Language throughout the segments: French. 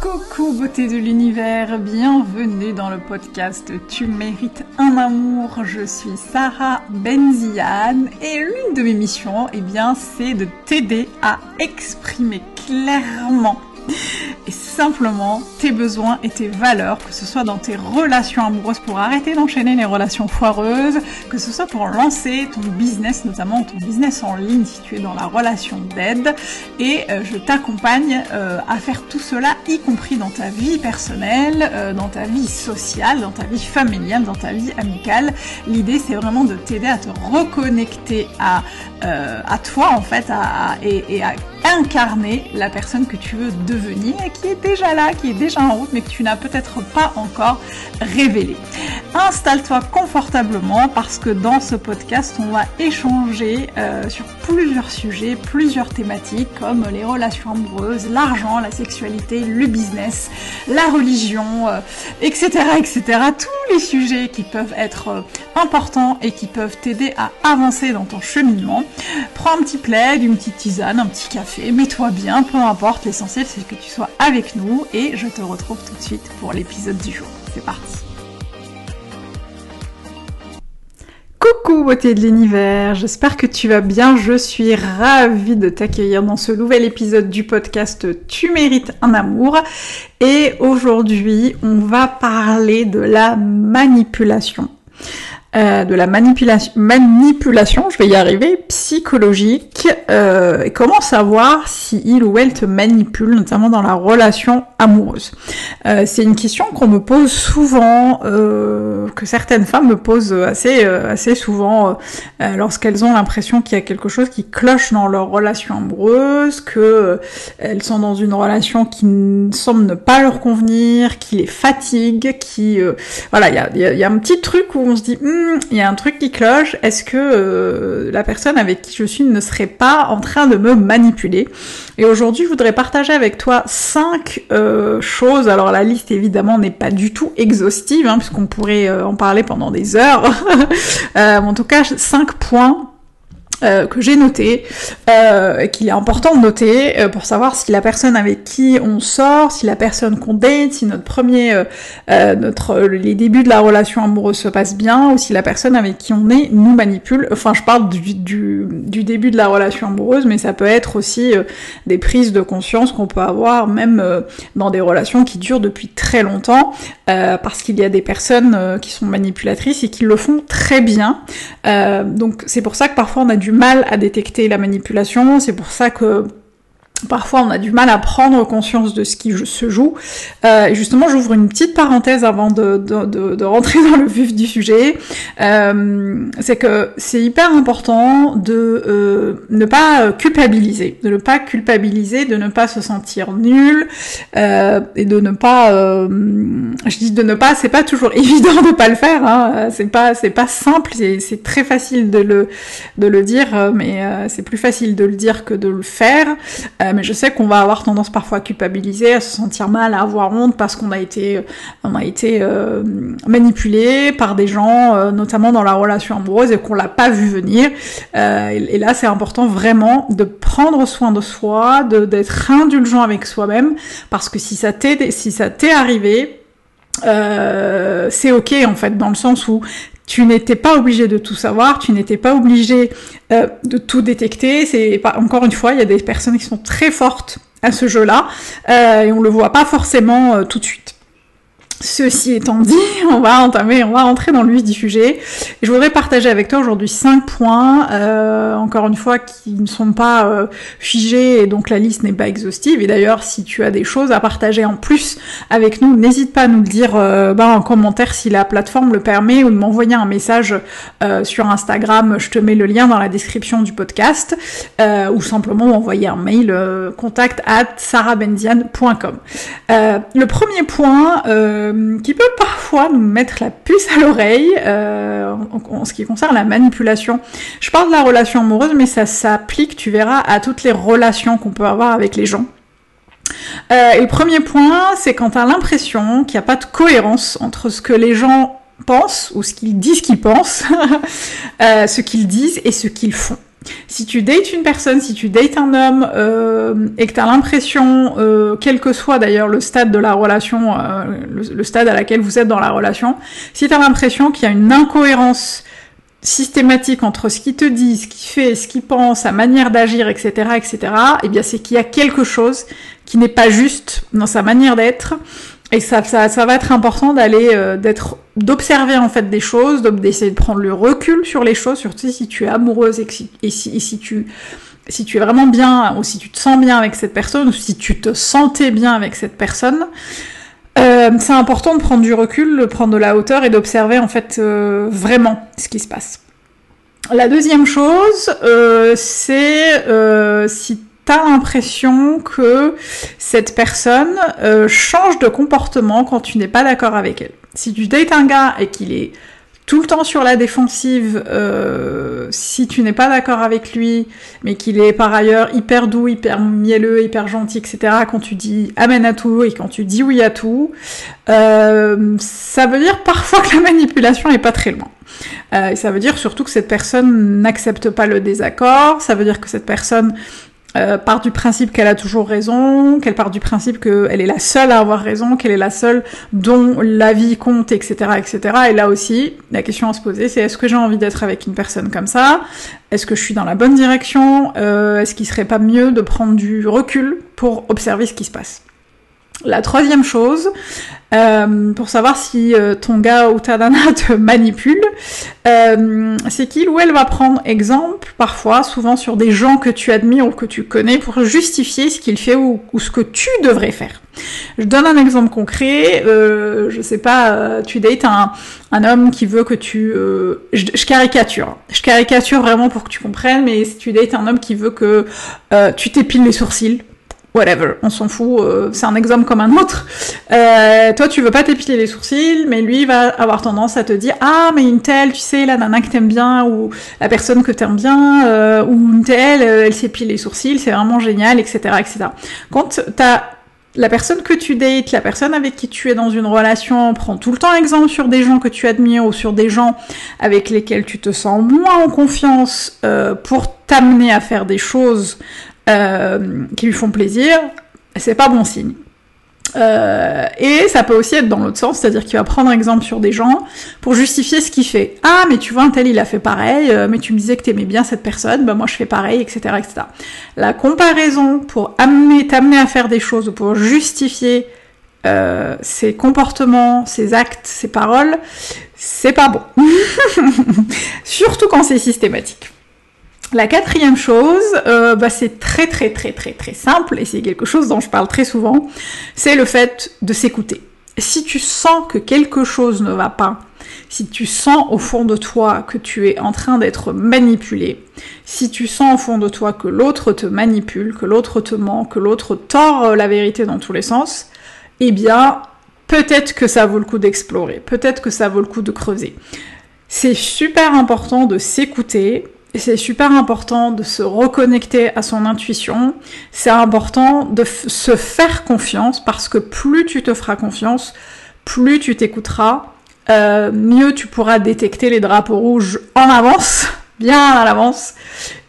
Coucou beauté de l'univers, bienvenue dans le podcast Tu mérites un amour. Je suis Sarah Benziane et l'une de mes missions, eh bien, c'est de t'aider à exprimer clairement et simplement tes besoins et tes valeurs, que ce soit dans tes relations amoureuses pour arrêter d'enchaîner les relations foireuses, que ce soit pour lancer ton business, notamment ton business en ligne si tu es dans la relation d'aide. Et euh, je t'accompagne euh, à faire tout cela, y compris dans ta vie personnelle, euh, dans ta vie sociale, dans ta vie familiale, dans ta vie amicale. L'idée c'est vraiment de t'aider à te reconnecter à, à toi en fait à, et, et à incarner la personne que tu veux devenir et qui est déjà là, qui est déjà en route, mais que tu n'as peut-être pas encore révélé. Installe-toi confortablement parce que dans ce podcast, on va échanger euh, sur plusieurs sujets, plusieurs thématiques comme les relations amoureuses, l'argent, la sexualité, le business, la religion, etc., euh, etc. Tous les sujets qui peuvent être euh, importants et qui peuvent t'aider à avancer dans ton cheminement. Prends un petit plaid, une petite tisane, un petit café mets-toi bien, peu importe, l'essentiel c'est que tu sois avec nous et je te retrouve tout de suite pour l'épisode du jour. C'est parti Coucou beauté de l'univers, j'espère que tu vas bien, je suis ravie de t'accueillir dans ce nouvel épisode du podcast Tu mérites un amour et aujourd'hui on va parler de la manipulation. Euh, de la manipulation, manipulation, je vais y arriver, psychologique, euh, et comment savoir si il ou elle te manipule, notamment dans la relation amoureuse. Euh, c'est une question qu'on me pose souvent, que certaines femmes me posent assez, assez souvent lorsqu'elles ont l'impression qu'il y a quelque chose qui cloche dans leur relation amoureuse, que elles sont dans une relation qui semble ne pas leur convenir, qui les fatigue, qui voilà, il y a, un petit truc où on se dit hmm, il y a un truc qui cloche, est-ce que euh, la personne avec qui je suis ne serait pas en train de me manipuler? Et aujourd'hui, je voudrais partager avec toi cinq euh, choses. Alors la liste évidemment n'est pas du tout exhaustive, hein, puisqu'on pourrait euh, en parler pendant des heures. en tout cas, cinq points euh, que j'ai noté, euh, qu'il est important de noter euh, pour savoir si la personne avec qui on sort, si la personne qu'on date, si notre premier, notre les débuts de la relation amoureuse se passent bien, ou si la personne avec qui on est nous manipule. Enfin, je parle du, du, du début de la relation amoureuse, mais ça peut être aussi des prises de conscience qu'on peut avoir même dans des relations qui durent depuis très longtemps, parce qu'il y a des personnes qui sont manipulatrices et qui le font très bien. donc c'est pour ça que parfois on a du mal à détecter la manipulation. C'est pour ça que Parfois, on a du mal à prendre conscience de ce qui se joue. Euh, justement, j'ouvre une petite parenthèse avant de, de, de, rentrer dans le vif du sujet. Euh, c'est que c'est hyper important de euh, ne pas culpabiliser, de ne pas culpabiliser, de ne pas se sentir nul euh, et de ne pas. Euh, je dis de ne pas, c'est pas toujours évident de pas le faire. Hein, c'est pas, c'est pas simple. C'est très facile de le de le dire, mais c'est plus facile de le dire que de le faire. Euh, mais je sais qu'on va avoir tendance parfois à culpabiliser, à se sentir mal, à avoir honte parce qu'on a été, on a été euh, manipulé par des gens, euh, notamment dans la relation amoureuse, et qu'on l'a pas vu venir. Et, là, c'est important vraiment de prendre soin de soi, d'être indulgent avec soi-même, parce que si ça t'est, si ça t'est arrivé, euh, c'est ok en fait dans le sens où tu n'étais pas obligé de tout savoir, tu n'étais pas obligé euh, de tout détecter. C'est pas encore une fois, il y a des personnes qui sont très fortes à ce jeu-là euh, et on le voit pas forcément euh, tout de suite. Ceci étant dit, on va entamer, on va rentrer dans le vif du sujet. Je voudrais partager avec toi aujourd'hui cinq points, euh, encore une fois, qui ne sont pas euh, figés et donc la liste n'est pas exhaustive. Et d'ailleurs, si tu as des choses à partager en plus avec nous, n'hésite pas à nous le dire bah, en commentaire si la plateforme le permet ou de m'envoyer un message sur Instagram. Je te mets le lien dans la description du podcast ou simplement m'envoyer un mail contact at sarahbendian.com. le premier point euh, qui peut parfois nous mettre la puce à l'oreille euh, en, ce qui concerne la manipulation. Je parle de la relation amoureuse, mais ça s'applique, tu verras, à toutes les relations qu'on peut avoir avec les gens. Euh, et le premier point, c'est quand tu as l'impression qu'il n'y a pas de cohérence entre ce que les gens pensent ou ce qu'ils disent qu'ils pensent, ce qu'ils disent et ce qu'ils font. Si tu dates une personne, si tu dates un homme euh, et que tu as l'impression, euh, quel que soit d'ailleurs le stade de la relation, euh, le, stade à laquelle vous êtes dans la relation, si tu as l'impression qu'il y a une incohérence systématique entre ce qu'il te dit, ce qu'il fait, ce qu'il pense, sa manière d'agir, etc., etc., eh bien c'est qu'il y a quelque chose qui n'est pas juste dans sa manière d'être et ça, ça, ça, va être important d'aller, euh, d'être, d'observer en fait des choses, d'essayer de prendre le recul sur les choses, surtout si tu es amoureuse et, si, et si, tu, si tu es vraiment bien, ou si tu te sens bien avec cette personne, ou si tu te sentais bien avec cette personne. Euh, c'est important de prendre du recul, de prendre de la hauteur et d'observer en fait euh, vraiment ce qui se passe. La deuxième chose, euh, c'est euh, si t'as l'impression que cette personne euh, change de comportement quand tu n'es pas d'accord avec elle. Si tu dates un gars et qu'il est tout le temps sur la défensive, euh, si tu n'es pas d'accord avec lui, mais qu'il est par ailleurs hyper doux, hyper mielleux, hyper gentil, etc., quand tu dis amen à tout et quand tu dis oui à tout, euh, ça veut dire parfois que la manipulation est pas très loin. Ça veut dire surtout que cette personne n'accepte pas le désaccord, ça veut dire que cette personne euh, part du principe qu'elle a toujours raison, qu'elle part du principe qu'elle est la seule à avoir raison, qu'elle est la seule dont la vie compte, etc., etc. Et là aussi, la question à se poser, c'est est-ce que j'ai envie d'être avec une personne comme ça? Est-ce que je suis dans la bonne direction? Euh, Est-ce qu'il serait pas mieux de prendre du recul pour observer ce qui se passe? La troisième chose, euh, pour savoir si euh, ton gars ou ta nana te manipule, euh, c'est qu'il ou elle va prendre exemple, parfois, souvent sur des gens que tu admires ou que tu connais pour justifier ce qu'il fait ou, ce que tu devrais faire. Je donne un exemple concret, je sais pas, tu dates un, un, homme qui veut que tu... Je, je, caricature, je caricature vraiment pour que tu comprennes, mais si tu dates un homme qui veut que tu t'épiles les sourcils, whatever, on s'en fout, euh, c'est un exemple comme un autre. Euh, toi, tu veux pas t'épiler les sourcils, mais lui va avoir tendance à te dire ah mais une telle, tu sais, la nana que t'aimes bien ou la personne que t'aimes bien euh, ou une telle, elle s'épile les sourcils, c'est vraiment génial, etc., etc. Quand t'as la personne que tu dates, la personne avec qui tu es dans une relation, prend tout le temps exemple sur des gens que tu admires ou sur des gens avec lesquels tu te sens moins en confiance pour t'amener à faire des choses euh, qui lui font plaisir, c'est pas bon signe. Euh, et ça peut aussi être dans l'autre sens, c'est-à-dire qu'il va prendre exemple sur des gens pour justifier ce qu'il fait. Ah, mais tu vois, un tel il a fait pareil, euh, mais tu me disais que t'aimais bien cette personne, bah moi je fais pareil, etc., etc. La comparaison pour amener, t'amener à faire des choses, pour justifier ses comportements, ses actes, ses paroles, c'est pas bon. Surtout quand c'est systématique. La quatrième chose, euh, bah, c'est très très très très très simple et c'est quelque chose dont je parle très souvent, c'est le fait de s'écouter. Si tu sens que quelque chose ne va pas, si tu sens au fond de toi que tu es en train d'être manipulé, si tu sens au fond de toi que l'autre te manipule, que l'autre te ment, que l'autre tord la vérité dans tous les sens, eh bien, peut-être que ça vaut le coup d'explorer, peut-être que ça vaut le coup de creuser. C'est super important de s'écouter, c'est super important de se reconnecter à son intuition. C'est important de se faire confiance parce que plus tu te feras confiance, plus tu t'écouteras, euh, mieux tu pourras détecter les drapeaux rouges en avance, bien à l'avance,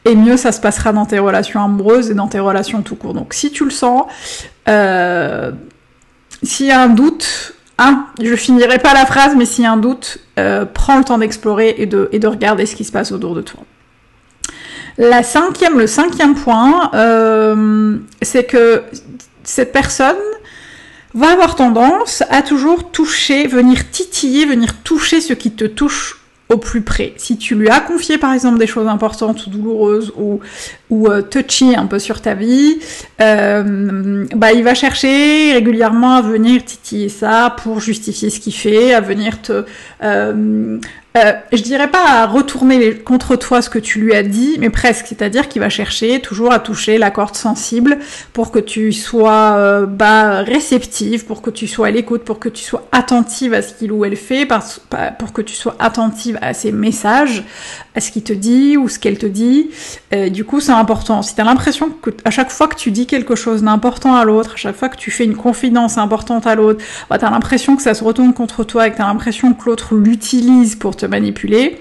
et mieux ça se passera dans tes relations amoureuses et dans tes relations tout court. Donc si tu le sens, euh, s'il y a un doute, hein, je finirai pas la phrase, mais s'il y a un doute, euh, prends le temps d'explorer et de, et de regarder ce qui se passe autour de toi. La cinquième, le cinquième point, euh, c'est que cette personne va avoir tendance à toujours toucher, venir titiller, venir toucher ce qui te touche au plus près. Si tu lui as confié par exemple des choses importantes ou douloureuses ou, ou euh, touchy un peu sur ta vie, euh, bah il va chercher régulièrement à venir titiller ça pour justifier ce qu'il fait, à venir te euh, je dirais pas à retourner contre toi ce que tu lui as dit, mais presque. C'est-à-dire qu'il va chercher toujours à toucher la corde sensible pour que tu sois bah, réceptive, pour que tu sois à l'écoute, pour que tu sois attentive à ce qu'il ou elle fait, pour que tu sois attentive à ses messages, à ce qu'il te dit ou ce qu'elle te dit. Du coup, c'est important. Si tu as l'impression que à chaque fois que tu dis quelque chose d'important à l'autre, à chaque fois que tu fais une confidence importante à l'autre, bah, tu as l'impression que ça se retourne contre toi et que tu as l'impression que l'autre l'utilise pour te manipuler.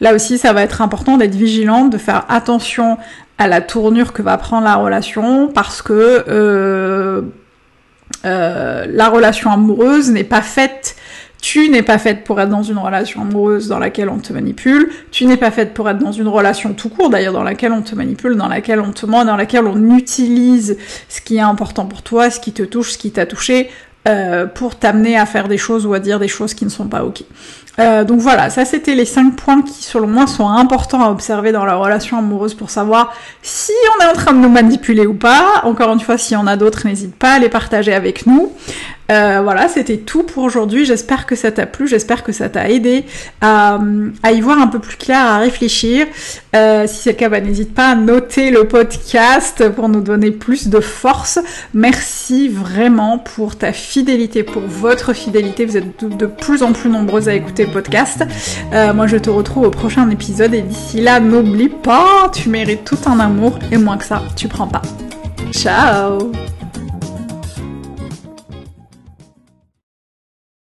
Là aussi, ça va être important d'être vigilante, de faire attention à la tournure que va prendre la relation, parce que euh, euh, la relation amoureuse n'est pas faite tu n'es pas faite pour être dans une relation amoureuse dans laquelle on te manipule. Tu n'es pas faite pour être dans une relation tout court, d'ailleurs, dans laquelle on te manipule, dans laquelle on te ment, dans laquelle on utilise ce qui est important pour toi, ce qui te touche, ce qui t'a touché, euh, pour t'amener à faire des choses ou à dire des choses qui ne sont pas ok. Euh, donc voilà, ça c'était les cinq points qui selon moi sont importants à observer dans la relation amoureuse pour savoir si on est en train de nous manipuler ou pas. Encore une fois, s'il y en a d'autres, n'hésite pas à les partager avec nous. Euh, voilà, c'était tout pour aujourd'hui. J'espère que ça t'a plu, j'espère que ça t'a aidé à, y voir un peu plus clair, à réfléchir. Euh, si c'est le cas, bah, n'hésite pas à noter le podcast pour nous donner plus de force. Merci vraiment pour ta fidélité, pour votre fidélité. Vous êtes de, plus en plus nombreuses à écouter le podcast. Euh, moi, je te retrouve au prochain épisode et d'ici là, n'oublie pas, tu mérites tout un amour et moins que ça, tu prends pas. Ciao